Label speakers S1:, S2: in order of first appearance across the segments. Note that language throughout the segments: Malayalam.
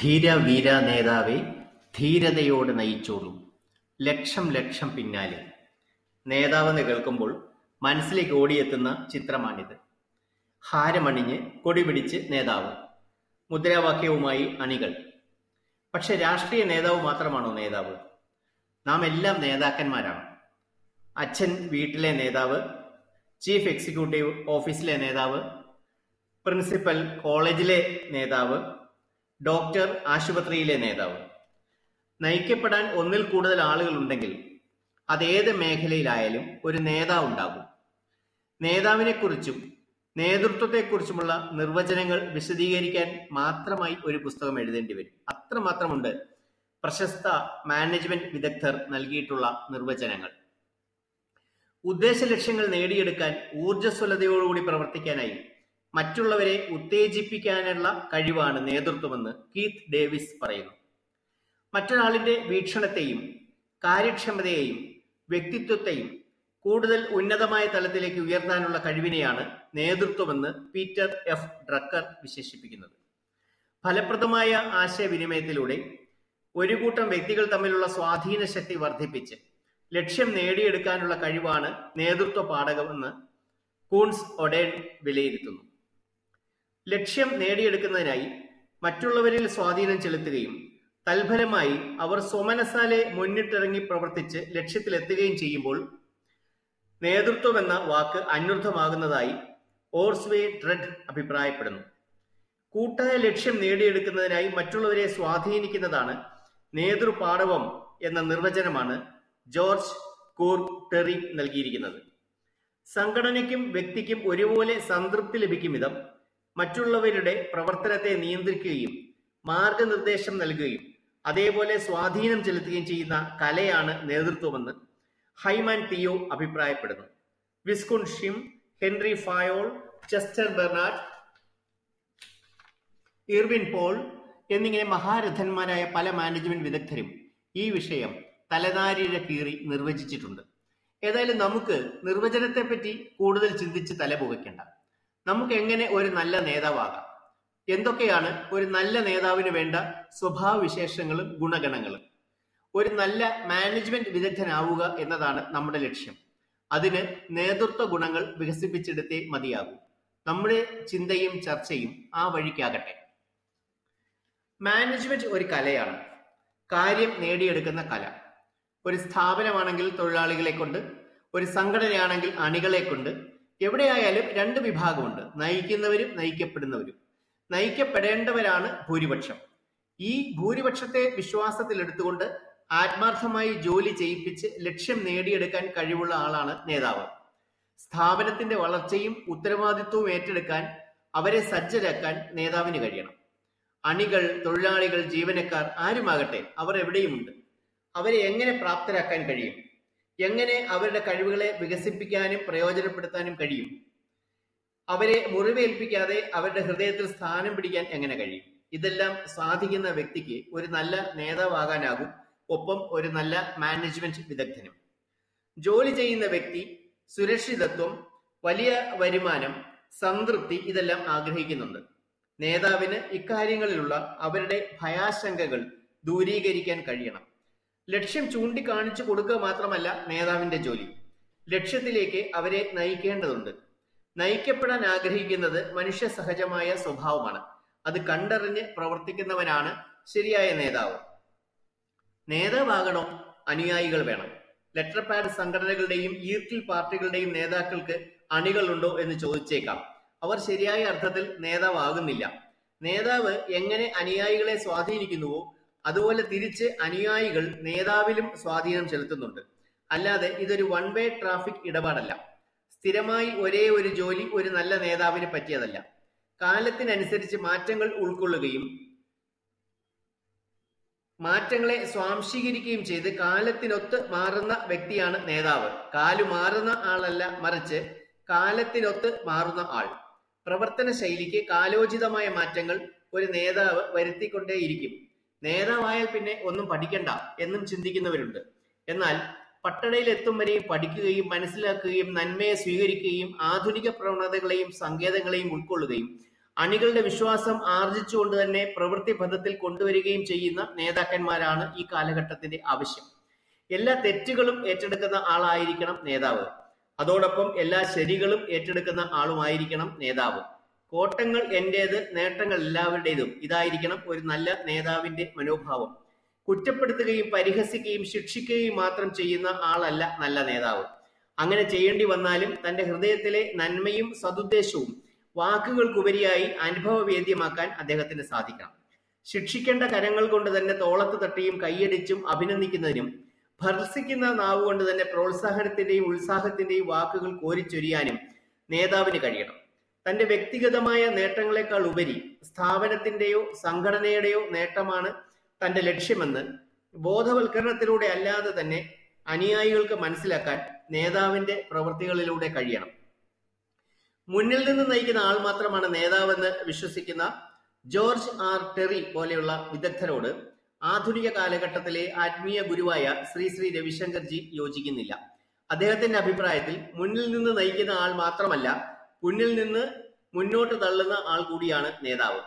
S1: ധീര നേതാവെ നേതാവേ ധീരതയോടെ നയിച്ചോളൂ. ലക്ഷം ലക്ഷം പിന്നാലെ. നേതാവെന്ന് കേൾക്കുമ്പോൾ മനസ്സിലേക്ക് ഓടിയെത്തുന്ന ചിത്രമാണിത്. ഹാരമണിഞ്ഞ് കൊടിപിടിച്ച് നേതാവ്. മുദ്രാവാക്യവുമായി അണികൾ. പക്ഷെ രാഷ്ട്രീയ നേതാവ് മാത്രമാണോ നേതാവ്? നാം എല്ലാം നേതാക്കന്മാരാണ്. അച്ഛൻ വീട്ടിലെ നേതാവ് ചീഫ് എക്സിക്യൂട്ടീവ് ഓഫീസിലെ നേതാവ് പ്രിൻസിപ്പൽ കോളേജിലെ നേതാവ് ഡോക്ടർ ആശുപത്രിയിലെ നേതാവ്. നയിക്കപ്പെടാൻ ഒന്നിൽ കൂടുതൽ ആളുകൾ ഉണ്ടെങ്കിൽ അതേത് മേഖലയിലായാലും ഒരു നേതാവ് ഉണ്ടാകും നേതാവിനെക്കുറിച്ചും നേതൃത്വത്തെക്കുറിച്ചുമുള്ള നിർവചനങ്ങൾ വിശദീകരിക്കാൻ മാത്രമായി ഒരു പുസ്തകം എഴുതേണ്ടി വരും. അത്രമാത്രമുണ്ട് പ്രശസ്ത മാനേജ്മെന്റ് വിദഗ്ധർ നൽകിയിട്ടുള്ള നിർവചനങ്ങൾ. ഉദ്ദേശ ലക്ഷ്യങ്ങൾ നേടിയെടുക്കാൻ ഊർജസ്വലതയോടുകൂടി പ്രവർത്തിക്കാനായി മറ്റുള്ളവരെ ഉത്തേജിപ്പിക്കാനുള്ള കഴിവാണ് നേതൃത്വമെന്ന് കീത്ത് ഡേവിസ് പറയുന്നു. മറ്റൊരാളിന്റെ വീക്ഷണത്തെയും കാര്യക്ഷമതയെയും വ്യക്തിത്വത്തെയും കൂടുതൽ ഉന്നതമായ തലത്തിലേക്ക് ഉയർത്താനുള്ള കഴിവിനെയാണ് നേതൃത്വമെന്ന് പീറ്റർ എഫ്. ഡ്രക്കർ വിശേഷിപ്പിക്കുന്നത്. ഫലപ്രദമായ ആശയവിനിമയത്തിലൂടെ ഒരു കൂട്ടം വ്യക്തികൾ തമ്മിലുള്ള സ്വാധീന ശക്തി വർദ്ധിപ്പിച്ച് ലക്ഷ്യം നേടിയെടുക്കാനുള്ള കഴിവാണ് നേതൃത്വ പാഠകമെന്ന് കൂൺസ് ഒഡേൺ വിലയിരുത്തുന്നു. ലക്ഷ്യം നേടിയെടുക്കുന്നതിനായി മറ്റുള്ളവരിൽ സ്വാധീനം ചെലുത്തുകയും തൽഫലമായി അവർ സ്വമനസാലെ മുന്നിട്ടിറങ്ങി പ്രവർത്തിച്ച് ലക്ഷ്യത്തിലെത്തുകയും ചെയ്യുമ്പോൾ നേതൃത്വം എന്ന വാക്ക് അന്വർത്ഥമാകുന്നതായി ഓർസ്വേ ഡ്രെഡ് അഭിപ്രായപ്പെടുന്നു. കൂട്ടായ ലക്ഷ്യം നേടിയെടുക്കുന്നതിനായി മറ്റുള്ളവരെ സ്വാധീനിക്കുന്നതാണ് നേതൃപാടവം എന്ന നിർവചനമാണ് ജോർജ് കൂർ ടെറി നൽകിയിരിക്കുന്നത്. സംഘടനയ്ക്കും വ്യക്തിക്കും ഒരുപോലെ സംതൃപ്തി ലഭിക്കും വിധം മറ്റുള്ളവരുടെ പ്രവർത്തനത്തെ നിയന്ത്രിക്കുകയും മാർഗനിർദ്ദേശം നൽകുകയും അതേപോലെ സ്വാധീനം ചെലുത്തുകയും ചെയ്യുന്ന കലയാണ് നേതൃത്വമെന്ന് ഹൈമാൻ തിയോ അഭിപ്രായപ്പെടുന്നു. വിസ്കുൺ ഷിം Henri Fayol Chester Barnard Irwin Paul എന്നിങ്ങനെ മഹാരഥന്മാരായ പല മാനേജ്മെന്റ് വിദഗ്ധരും ഈ വിഷയം തലനാരിഴ കീറി നിർവചിച്ചിട്ടുണ്ട്. ഏതായാലും നമുക്ക് നിർവചനത്തെപ്പറ്റി കൂടുതൽ ചിന്തിച്ച് തലപുകയ്ക്കണ്ട. നമുക്ക് എങ്ങനെ ഒരു നല്ല നേതാവാകാം? എന്തൊക്കെയാണ് ഒരു നല്ല നേതാവിന് വേണ്ട സ്വഭാവവിശേഷങ്ങളും ഗുണഗണങ്ങളും? ഒരു നല്ല മാനേജ്മെന്റ് വിദഗ്ധനാവുക എന്നതാണ് നമ്മുടെ ലക്ഷ്യം. അതിന് നേതൃത്വ ഗുണങ്ങൾ വികസിപ്പിച്ചെടുത്തേ മതിയാകൂ. നമ്മുടെ ചിന്തയും ചർച്ചയും ആ വഴിക്കാകട്ടെ. മാനേജ്മെന്റ് ഒരു കലയാണ്. കാര്യം നേടിയെടുക്കുന്ന കല. ഒരു സ്ഥാപനമാണെങ്കിൽ തൊഴിലാളികളെ കൊണ്ട് ഒരു സംഘടനയാണെങ്കിൽ അണികളെ കൊണ്ട് എവിടെയായാലും രണ്ട് വിഭാഗമുണ്ട്. നയിക്കുന്നവരും നയിക്കപ്പെടുന്നവരും. നയിക്കപ്പെടേണ്ടവരാണ് ഭൂരിപക്ഷം. ഈ ഭൂരിപക്ഷത്തെ വിശ്വാസത്തിൽ എടുത്തുകൊണ്ട് ആത്മാർത്ഥമായി ജോലി ചെയ്യിപ്പിച്ച് ലക്ഷ്യം നേടിയെടുക്കാൻ കഴിവുള്ള ആളാണ് നേതാവ്. സ്ഥാപനത്തിന്റെ വളർച്ചയും ഉത്തരവാദിത്വവും ഏറ്റെടുക്കാൻ അവരെ സജ്ജരാക്കാൻ നേതാവിന് കഴിയണം. അണികൾ തൊഴിലാളികൾ ജീവനക്കാർ ആരുമാകട്ടെ അവർ എവിടെയുമുണ്ട്? അവരെ എങ്ങനെ പ്രാപ്തരാക്കാൻ കഴിയും? എങ്ങനെ അവരുടെ കഴിവുകളെ വികസിപ്പിക്കാനും പ്രയോജനപ്പെടുത്താനും കഴിയും? അവരെ മുറിവേൽപ്പിക്കാതെ അവരുടെ ഹൃദയത്തിൽ സ്ഥാനം പിടിക്കാൻ എങ്ങനെ കഴിയും? ഇതെല്ലാം സാധിക്കുന്ന വ്യക്തിക്ക് ഒരു നല്ല നേതാവാകാനാകും. ഒപ്പം ഒരു നല്ല മാനേജ്മെന്റ് വിദഗ്ധനും. ജോലി ചെയ്യുന്ന വ്യക്തി സുരക്ഷിതത്വം വലിയ വരുമാനം സംതൃപ്തി ഇതെല്ലാം ആഗ്രഹിക്കുന്നുണ്ട്. നേതാവിന് ഇക്കാര്യങ്ങളിലുള്ള അവരുടെ ഭയാശങ്കകൾ ദൂരീകരിക്കാൻ കഴിയണം. ലക്ഷ്യം ചൂണ്ടിക്കാണിച്ചു കൊടുക്കുക മാത്രമല്ല നേതാവിന്റെ ജോലി. ലക്ഷ്യത്തിലേക്ക് അവരെ നയിക്കേണ്ടതുണ്ട്. നയിക്കപ്പെടാൻ ആഗ്രഹിക്കുന്നത് മനുഷ്യ സഹജമായ സ്വഭാവമാണ്. അത് കണ്ടറിഞ്ഞ് പ്രവർത്തിക്കുന്നവനാണ് ശരിയായ നേതാവ്. നേതാവാകണോ അനുയായികൾ വേണം. ലെറ്റർ പാഡ് സംഘടനകളുടെയും ഈർക്കിൽ പാർട്ടികളുടെയും നേതാക്കൾക്ക് അണികളുണ്ടോ എന്ന് ചോദിച്ചേക്കാം. അവർ ശരിയായ അർത്ഥത്തിൽ നേതാവാകുന്നില്ല. നേതാവ് എങ്ങനെ അനുയായികളെ സ്വാധീനിക്കുന്നുവോ അതുപോലെ തിരിച്ച് അനുയായികൾ നേതാവിലും സ്വാധീനം ചെലുത്തുന്നുണ്ട്. അല്ലാതെ ഇതൊരു വൺ വേ ട്രാഫിക് ഇടപാടല്ല. സ്ഥിരമായി ഒരേ ഒരു ജോലി ഒരു നല്ല നേതാവിന് പറ്റിയതല്ല. കാലത്തിനനുസരിച്ച് മാറ്റങ്ങൾ ഉൾക്കൊള്ളുകയും മാറ്റങ്ങളെ സ്വാംശീകരിക്കുകയും ചെയ്ത് കാലത്തിനൊത്ത് മാറുന്ന വ്യക്തിയാണ് നേതാവ്. കാലു മാറുന്ന ആളല്ല മറിച്ച് കാലത്തിനൊത്ത് മാറുന്ന ആൾ. പ്രവർത്തന ശൈലിക്ക് കാലോചിതമായ മാറ്റങ്ങൾ ഒരു നേതാവ് വരുത്തിക്കൊണ്ടേയിരിക്കും. നേതാവായാൽ പിന്നെ ഒന്നും പഠിക്കണ്ട എന്നും ചിന്തിക്കുന്നവരുണ്ട്. എന്നാൽ പട്ടണയിൽ എത്തും വരെയും പഠിക്കുകയും മനസ്സിലാക്കുകയും നന്മയെ സ്വീകരിക്കുകയും ആധുനിക പ്രവണതകളെയും സങ്കേതങ്ങളെയും ഉൾക്കൊള്ളുകയും അണികളുടെ വിശ്വാസം ആർജിച്ചുകൊണ്ട് തന്നെ പ്രവൃത്തി ബന്ധത്തിൽ കൊണ്ടുവരികയും ചെയ്യുന്ന നേതാക്കന്മാരാണ് ഈ കാലഘട്ടത്തിന്റെ ആവശ്യം. എല്ലാ തെറ്റുകളും ഏറ്റെടുക്കുന്ന ആളായിരിക്കണം നേതാവ്. അതോടൊപ്പം എല്ലാ ശരികളും ഏറ്റെടുക്കുന്ന ആളുമായിരിക്കണം നേതാവ്. കോട്ടങ്ങൾ എന്റേത് നേട്ടങ്ങൾ എല്ലാവരുടേതും. ഇതായിരിക്കണം ഒരു നല്ല നേതാവിന്റെ മനോഭാവം. കുറ്റപ്പെടുത്തുകയും പരിഹസിക്കുകയും ശിക്ഷിക്കുകയും മാത്രം ചെയ്യുന്ന ആളല്ല നല്ല നേതാവ്. അങ്ങനെ ചെയ്യേണ്ടി വന്നാലും തന്റെ ഹൃദയത്തിലെ നന്മയും സതുദ്ദേശവും വാക്കുകൾക്കുപരിയായി അനുഭവവേദ്യമാക്കാൻ അദ്ദേഹത്തിന് സാധിക്കണം. ശിക്ഷിക്കേണ്ട കരങ്ങൾ കൊണ്ട് തന്നെ തോളത്ത് തട്ടിയും കൈയടിച്ചും അഭിനന്ദിക്കുന്നതിനും ഭർസിക്കുന്ന നാവ് കൊണ്ട് തന്നെ പ്രോത്സാഹനത്തിന്റെയും ഉത്സാഹത്തിന്റെയും വാക്കുകൾ കോരിച്ചൊരിയാനും നേതാവിന് കഴിയണം. തന്റെ വ്യക്തിഗതമായ നേട്ടങ്ങളെക്കാൾ ഉപരി സ്ഥാപനത്തിന്റെയോ സംഘടനയുടെയോ നേട്ടമാണ് തന്റെ ലക്ഷ്യമെന്ന് ബോധവൽക്കരണത്തിലൂടെ അല്ലാതെ തന്നെ അനുയായികൾക്ക് മനസ്സിലാക്കാൻ നേതാവിന്റെ പ്രവൃത്തികളിലൂടെ കഴിയണം. മുന്നിൽ നിന്ന് നയിക്കുന്ന ആൾ മാത്രമാണ് നേതാവെന്ന് വിശ്വസിക്കുന്ന ജോർജ് ആർ ടെറി പോലെയുള്ള വിദഗ്ധരോട് ആധുനിക കാലഘട്ടത്തിലെ ആത്മീയ ഗുരുവായ ശ്രീ ശ്രീ രവിശങ്കർജി യോജിക്കുന്നില്ല. അദ്ദേഹത്തിന്റെ അഭിപ്രായത്തിൽ മുന്നിൽ നിന്ന് നയിക്കുന്ന ആൾ മാത്രമല്ല മുന്നിൽ നിന്ന് മുന്നോട്ട് തള്ളുന്ന ആൾ കൂടിയാണ് നേതാവ്.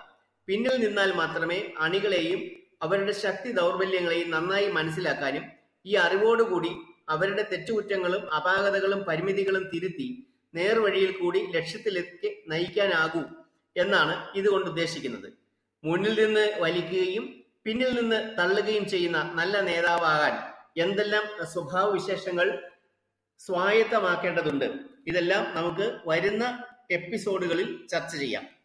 S1: പിന്നിൽ നിന്നാൽ മാത്രമേ അണികളെയും അവരുടെ ശക്തി ദൗർബല്യങ്ങളെയും നന്നായി മനസ്സിലാക്കാനും ഈ അറിവോടുകൂടി അവരുടെ തെറ്റുകുറ്റങ്ങളും അപാകതകളും പരിമിതികളും തിരുത്തി നേർവഴിയിൽ കൂടി ലക്ഷ്യത്തിലേക്ക് നയിക്കാനാകൂ എന്നാണ് ഇതുകൊണ്ട് ഉദ്ദേശിക്കുന്നത്. മുന്നിൽ നിന്ന് വലിക്കുകയും പിന്നിൽ നിന്ന് തള്ളുകയും ചെയ്യുന്ന നല്ല നേതാവാകാൻ എന്തെല്ലാം സ്വഭാവവിശേഷങ്ങൾ സ്വായത്തമാക്കേണ്ടതുണ്ട്? ഇതെല്ലാം നമുക്ക് വരുന്ന എപ്പിസോഡുകളിൽ ചർച്ച ചെയ്യാം.